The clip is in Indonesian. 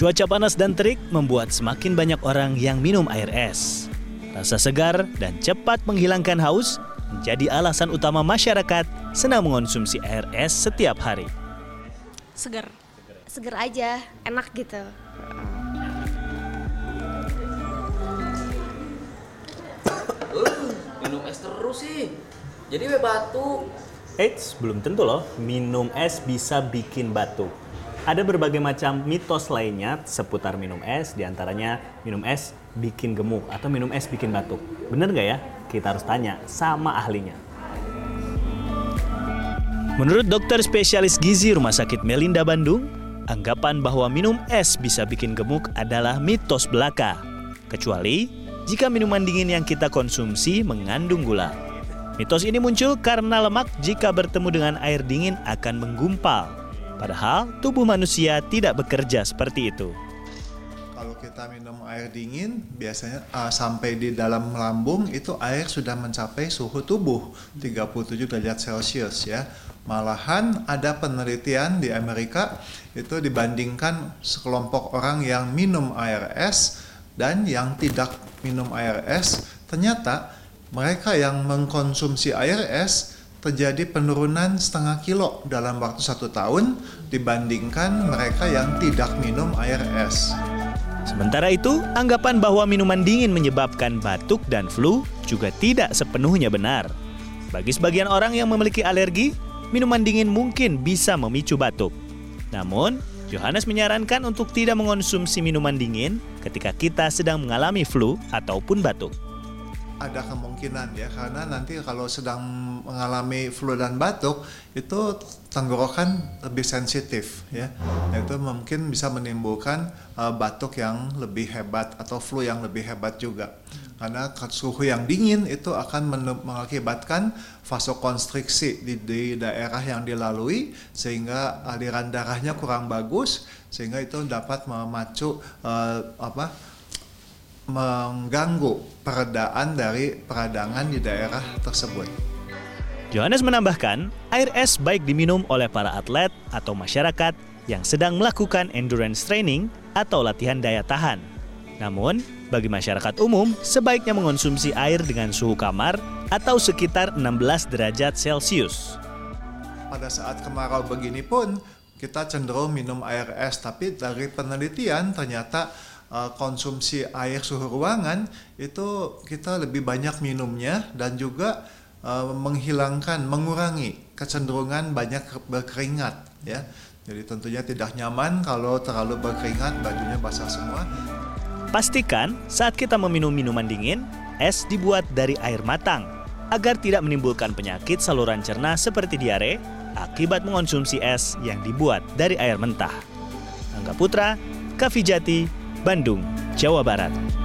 Cuaca panas dan terik membuat semakin banyak orang yang minum air es. Rasa segar dan cepat menghilangkan haus menjadi alasan utama masyarakat senang mengonsumsi air es setiap hari. Seger. Seger aja, enak gitu. minum es terus sih. Jadi we batuk. Eits, belum tentu loh minum es bisa bikin batuk. Ada berbagai macam mitos lainnya seputar minum es, di antaranya minum es bikin gemuk atau minum es bikin batuk. Bener nggak ya? Kita harus tanya sama ahlinya. Menurut dokter spesialis gizi Rumah Sakit Melinda Bandung, anggapan bahwa minum es bisa bikin gemuk adalah mitos belaka. Kecuali jika minuman dingin yang kita konsumsi mengandung gula. Mitos ini muncul karena lemak jika bertemu dengan air dingin akan menggumpal. Padahal tubuh manusia tidak bekerja seperti itu. Kalau kita minum air dingin, biasanya uh, sampai di dalam lambung itu air sudah mencapai suhu tubuh 37 derajat Celcius ya. Malahan ada penelitian di Amerika itu dibandingkan sekelompok orang yang minum air es dan yang tidak minum air es, ternyata mereka yang mengkonsumsi air es terjadi penurunan setengah kilo dalam waktu satu tahun dibandingkan mereka yang tidak minum air es. Sementara itu, anggapan bahwa minuman dingin menyebabkan batuk dan flu juga tidak sepenuhnya benar. Bagi sebagian orang yang memiliki alergi, minuman dingin mungkin bisa memicu batuk. Namun, Yohanes menyarankan untuk tidak mengonsumsi minuman dingin ketika kita sedang mengalami flu ataupun batuk ada kemungkinan ya karena nanti kalau sedang mengalami flu dan batuk itu tenggorokan lebih sensitif ya. Itu mungkin bisa menimbulkan uh, batuk yang lebih hebat atau flu yang lebih hebat juga. Karena suhu yang dingin itu akan mengakibatkan vasokonstriksi di, di daerah yang dilalui sehingga aliran darahnya kurang bagus sehingga itu dapat memacu uh, apa mengganggu peredaan dari peradangan di daerah tersebut. Johannes menambahkan, air es baik diminum oleh para atlet atau masyarakat yang sedang melakukan endurance training atau latihan daya tahan. Namun, bagi masyarakat umum, sebaiknya mengonsumsi air dengan suhu kamar atau sekitar 16 derajat Celcius. Pada saat kemarau begini pun, kita cenderung minum air es, tapi dari penelitian ternyata uh, konsumsi air suhu ruangan itu kita lebih banyak minumnya dan juga uh, menghilangkan mengurangi kecenderungan banyak berkeringat ya jadi tentunya tidak nyaman kalau terlalu berkeringat bajunya basah semua pastikan saat kita meminum minuman dingin es dibuat dari air matang agar tidak menimbulkan penyakit saluran cerna seperti diare akibat mengonsumsi es yang dibuat dari air mentah. Angga Putra, Kavijati, Bandung, Jawa Barat.